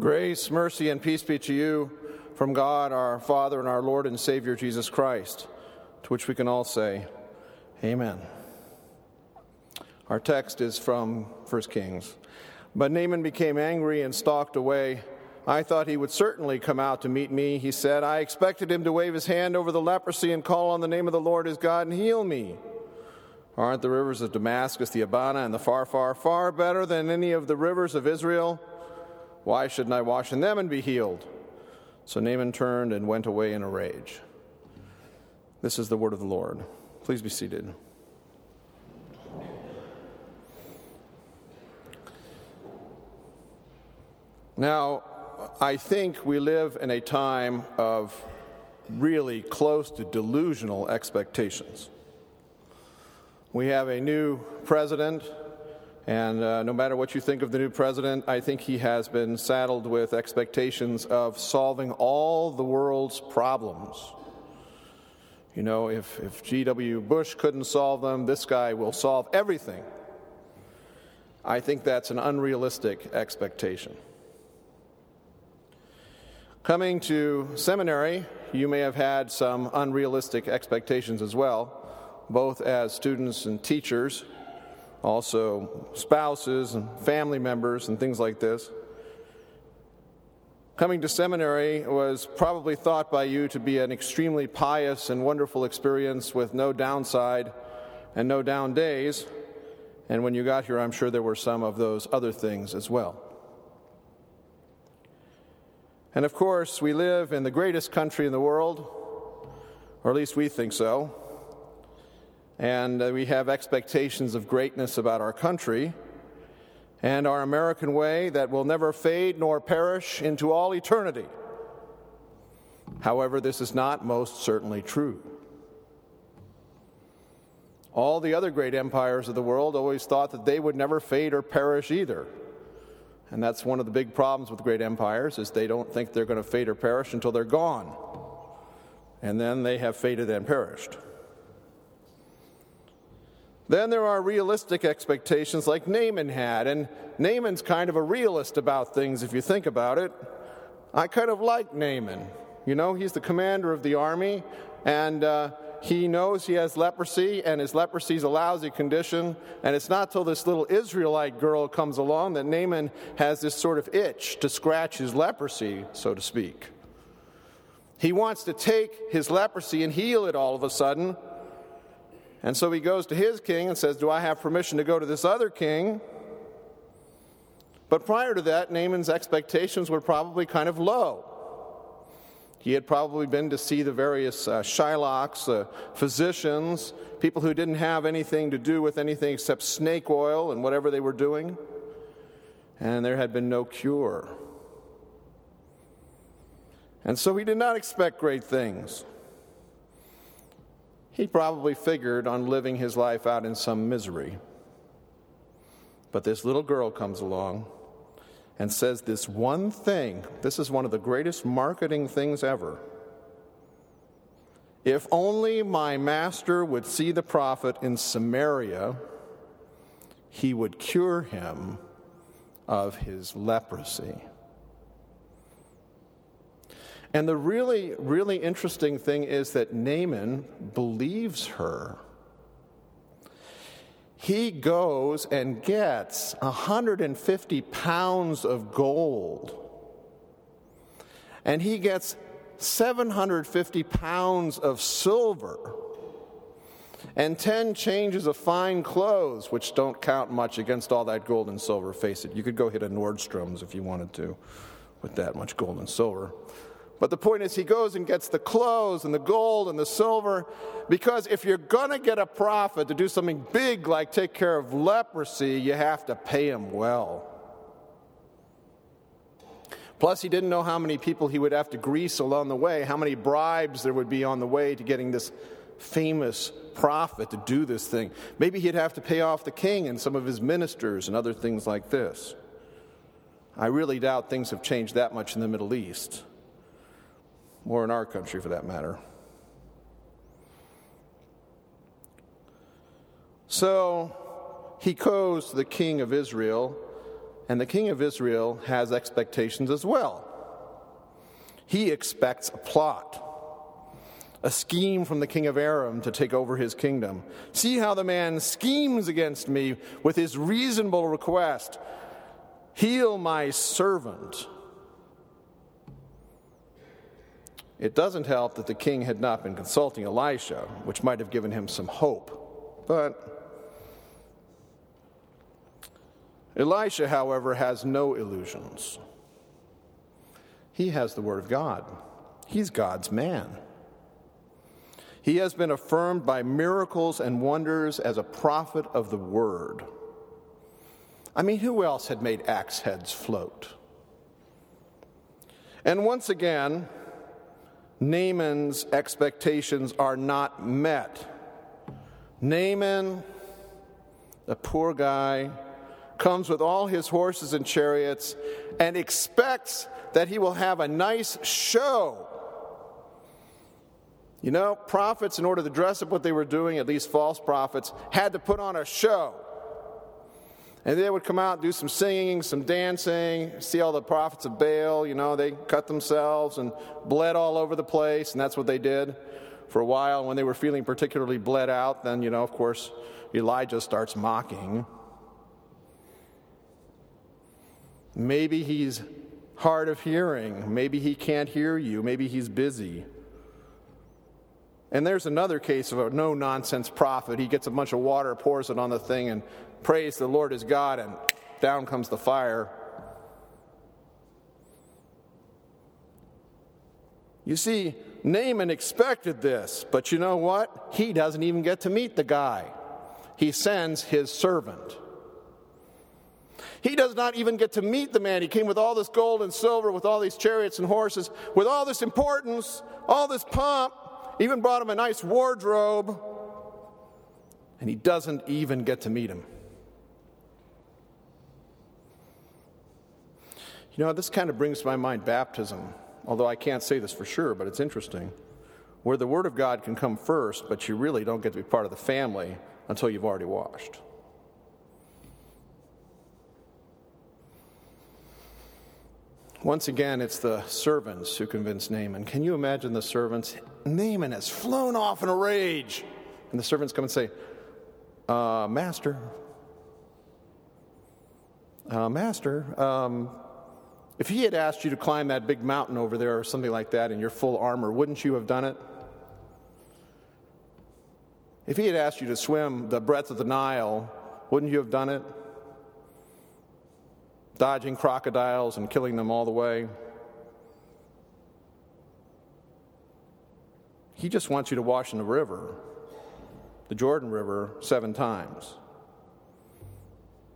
Grace, mercy, and peace be to you from God our Father and our Lord and Savior Jesus Christ, to which we can all say, Amen. Our text is from 1 Kings. But Naaman became angry and stalked away. I thought he would certainly come out to meet me, he said. I expected him to wave his hand over the leprosy and call on the name of the Lord his God and heal me. Aren't the rivers of Damascus, the Abana, and the Pharpar, far better than any of the rivers of Israel? Why shouldn't I wash in them and be healed? So Naaman turned and went away in a rage. This is the word of the Lord. Please be seated. Now, I think we live in a time of really close to delusional expectations. We have a new president and uh, no matter what you think of the new president, I think he has been saddled with expectations of solving all the world's problems. You know, if, if G.W. Bush couldn't solve them, this guy will solve everything. I think that's an unrealistic expectation. Coming to seminary, you may have had some unrealistic expectations as well, both as students and teachers also spouses and family members and things like this. Coming to seminary was probably thought by you to be an extremely pious and wonderful experience with no downside and no down days. And when you got here, I'm sure there were some of those other things as well. And of course, we live in the greatest country in the world, or at least we think so and uh, we have expectations of greatness about our country and our American way that will never fade nor perish into all eternity. However, this is not most certainly true. All the other great empires of the world always thought that they would never fade or perish either. And that's one of the big problems with great empires is they don't think they're going to fade or perish until they're gone. And then they have faded and perished. Then there are realistic expectations like Naaman had, and Naaman's kind of a realist about things if you think about it. I kind of like Naaman. You know, he's the commander of the army, and uh, he knows he has leprosy, and his leprosy is a lousy condition. And it's not till this little Israelite girl comes along that Naaman has this sort of itch to scratch his leprosy, so to speak. He wants to take his leprosy and heal it all of a sudden and so he goes to his king and says, Do I have permission to go to this other king? But prior to that, Naaman's expectations were probably kind of low. He had probably been to see the various uh, Shylocks, uh, physicians, people who didn't have anything to do with anything except snake oil and whatever they were doing, and there had been no cure. And so he did not expect great things he probably figured on living his life out in some misery. But this little girl comes along and says this one thing. This is one of the greatest marketing things ever. If only my master would see the prophet in Samaria, he would cure him of his leprosy. And the really, really interesting thing is that Naaman believes her. He goes and gets 150 pounds of gold. And he gets 750 pounds of silver and 10 changes of fine clothes, which don't count much against all that gold and silver, face it. You could go hit a Nordstrom's if you wanted to with that much gold and silver. But the point is, he goes and gets the clothes and the gold and the silver because if you're going to get a prophet to do something big like take care of leprosy, you have to pay him well. Plus, he didn't know how many people he would have to grease along the way, how many bribes there would be on the way to getting this famous prophet to do this thing. Maybe he'd have to pay off the king and some of his ministers and other things like this. I really doubt things have changed that much in the Middle East or in our country for that matter. So he goes to the king of Israel And the king of Israel has expectations as well. He expects a plot, a scheme from the king of Aram to take over his kingdom. See how the man schemes against me with his reasonable request Heal my servant. It doesn't help that the king had not been consulting Elisha, which might have given him some hope. But Elisha, however, has no illusions. He has the Word of God, he's God's man. He has been affirmed by miracles and wonders as a prophet of the Word. I mean, who else had made axe heads float? And once again, Naaman's expectations are not met. Naaman, the poor guy, comes with all his horses and chariots and expects that he will have a nice show. You know, prophets, in order to dress up what they were doing, at least false prophets, had to put on a show. And they would come out do some singing, some dancing, see all the prophets of Baal, you know, they cut themselves and bled all over the place, and that's what they did for a while. When they were feeling particularly bled out, then, you know, of course, Elijah starts mocking. Maybe he's hard of hearing. Maybe he can't hear you. Maybe he's busy. And there's another case of a no nonsense prophet. He gets a bunch of water, pours it on the thing, and prays the Lord is God, and down comes the fire. You see, Naaman expected this, but you know what? He doesn't even get to meet the guy. He sends his servant. He does not even get to meet the man. He came with all this gold and silver, with all these chariots and horses, with all this importance, all this pomp, even brought him a nice wardrobe, and he doesn't even get to meet him. You know, this kind of brings to my mind baptism, although I can't say this for sure, but it's interesting. Where the Word of God can come first, but you really don't get to be part of the family until you've already washed. Once again, it's the servants who convince Naaman. Can you imagine the servants? Naaman has flown off in a rage. And the servants come and say, uh, Master, uh, Master, um, if he had asked you to climb that big mountain over there or something like that in your full armor, wouldn't you have done it? If he had asked you to swim the breadth of the Nile, wouldn't you have done it? Dodging crocodiles and killing them all the way. He just wants you to wash in the river, the Jordan River, seven times.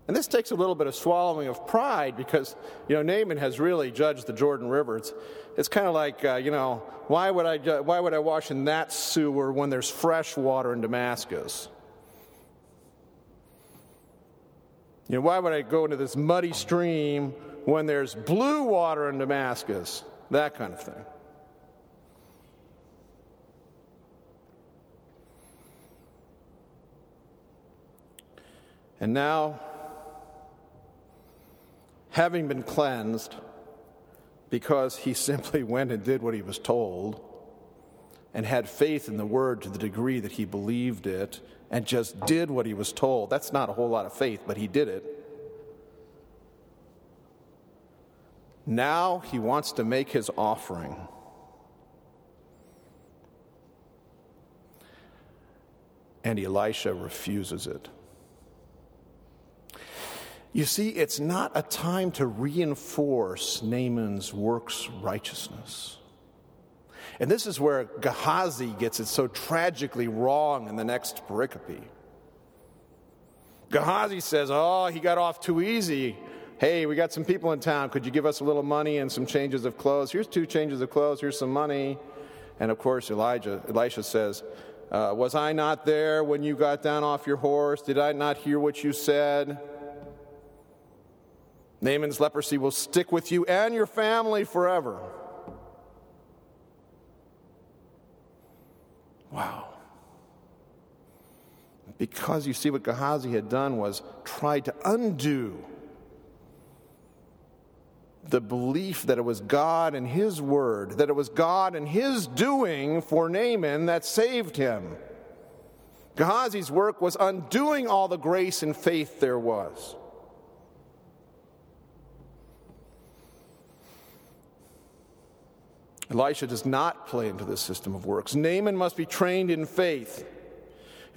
And this takes a little bit of swallowing of pride because, you know, Naaman has really judged the Jordan River. It's, it's kind of like, uh, you know, why would, I, why would I wash in that sewer when there's fresh water in Damascus? You know, why would I go into this muddy stream when there's blue water in Damascus? That kind of thing. And now, having been cleansed, because he simply went and did what he was told, and had faith in the word to the degree that he believed it and just did what he was told. That's not a whole lot of faith, but he did it. Now he wants to make his offering. And Elisha refuses it. You see, it's not a time to reinforce Naaman's works righteousness. And this is where Gehazi gets it so tragically wrong in the next pericope. Gehazi says, Oh, he got off too easy. Hey, we got some people in town. Could you give us a little money and some changes of clothes? Here's two changes of clothes. Here's some money. And of course, Elijah, Elisha says, uh, Was I not there when you got down off your horse? Did I not hear what you said? Naaman's leprosy will stick with you and your family forever. Because you see, what Gehazi had done was tried to undo the belief that it was God and His word, that it was God and His doing for Naaman that saved him. Gehazi's work was undoing all the grace and faith there was. Elisha does not play into this system of works. Naaman must be trained in faith.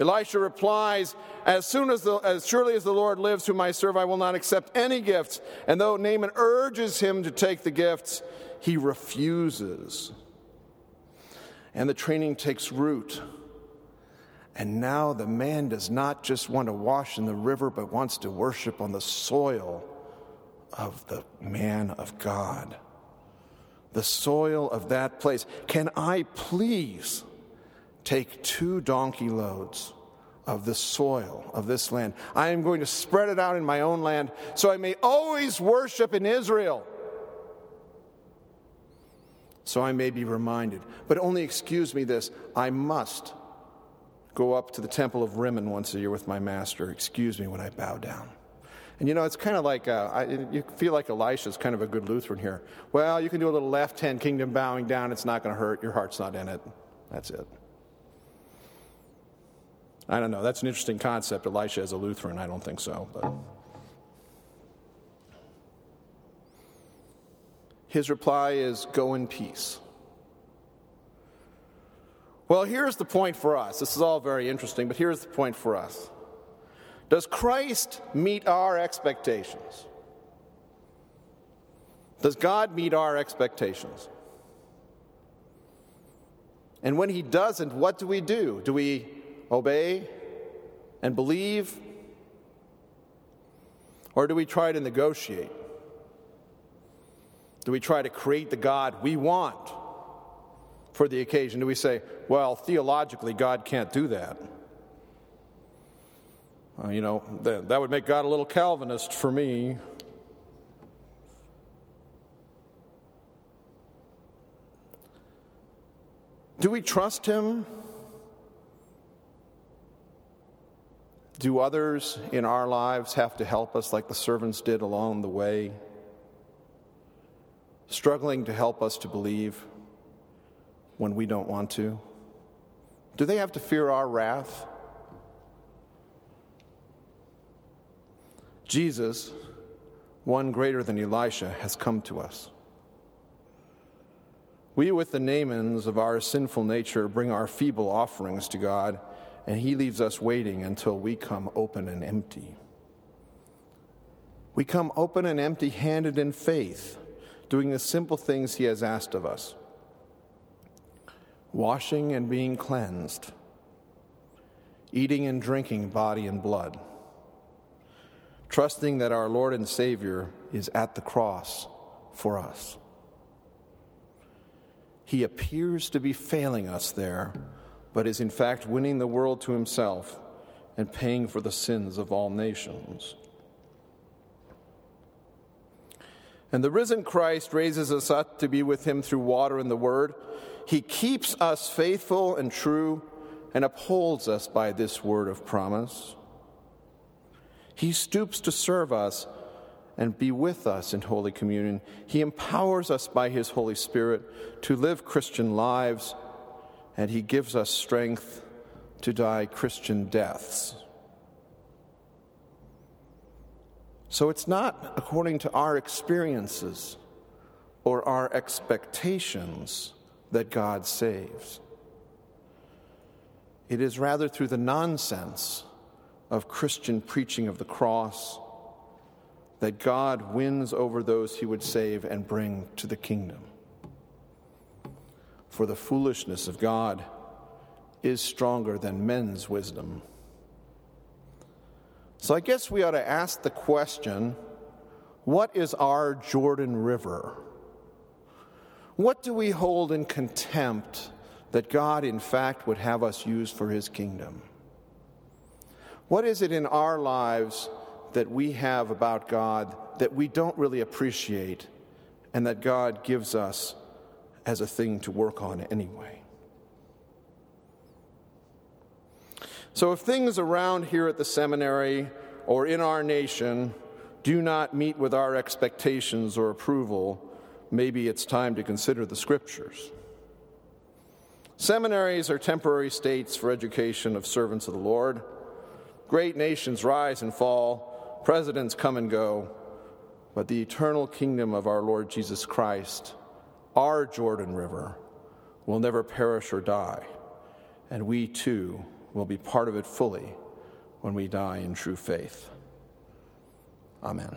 Elisha replies, As soon as, the, as surely as the Lord lives, whom I serve, I will not accept any gifts. And though Naaman urges him to take the gifts, he refuses. And the training takes root. And now the man does not just want to wash in the river, but wants to worship on the soil of the man of God the soil of that place. Can I please take two donkey loads of the soil of this land? I am going to spread it out in my own land so I may always worship in Israel. So I may be reminded. But only excuse me this I must go up to the temple of Rimmon once a year with my master. Excuse me when I bow down. And you know, it's kind of like, uh, I, you feel like Elisha's kind of a good Lutheran here. Well, you can do a little left hand kingdom bowing down, it's not going to hurt, your heart's not in it. That's it. I don't know, that's an interesting concept, Elisha as a Lutheran. I don't think so. But. His reply is, Go in peace. Well, here's the point for us. This is all very interesting, but here's the point for us. Does Christ meet our expectations? Does God meet our expectations? And when He doesn't, what do we do? Do we obey and believe? Or do we try to negotiate? Do we try to create the God we want for the occasion? Do we say, well, theologically, God can't do that? Uh, you know, that, that would make God a little Calvinist for me. Do we trust Him? Do others in our lives have to help us like the servants did along the way? Struggling to help us to believe when we don't want to? Do they have to fear our wrath? Jesus, one greater than Elisha, has come to us. We, with the Naamans of our sinful nature, bring our feeble offerings to God, and He leaves us waiting until we come open and empty. We come open and empty handed in faith, doing the simple things He has asked of us washing and being cleansed, eating and drinking body and blood trusting that our Lord and Savior is at the cross for us. He appears to be failing us there, but is in fact winning the world to himself and paying for the sins of all nations. And the risen Christ raises us up to be with him through water and the word. He keeps us faithful and true and upholds us by this word of promise. He stoops to serve us and be with us in Holy Communion. He empowers us by His Holy Spirit to live Christian lives, and He gives us strength to die Christian deaths. So it's not according to our experiences or our expectations that God saves. It is rather through the nonsense of Christian preaching of the cross that God wins over those he would save and bring to the kingdom. For the foolishness of God is stronger than men's wisdom. So I guess we ought to ask the question what is our Jordan River? What do we hold in contempt that God, in fact, would have us use for his kingdom? What is it in our lives that we have about God that we don't really appreciate and that God gives us as a thing to work on anyway? So, if things around here at the seminary or in our nation do not meet with our expectations or approval, maybe it's time to consider the scriptures. Seminaries are temporary states for education of servants of the Lord. Great nations rise and fall, presidents come and go, but the eternal kingdom of our Lord Jesus Christ, our Jordan River, will never perish or die, and we too will be part of it fully when we die in true faith. Amen.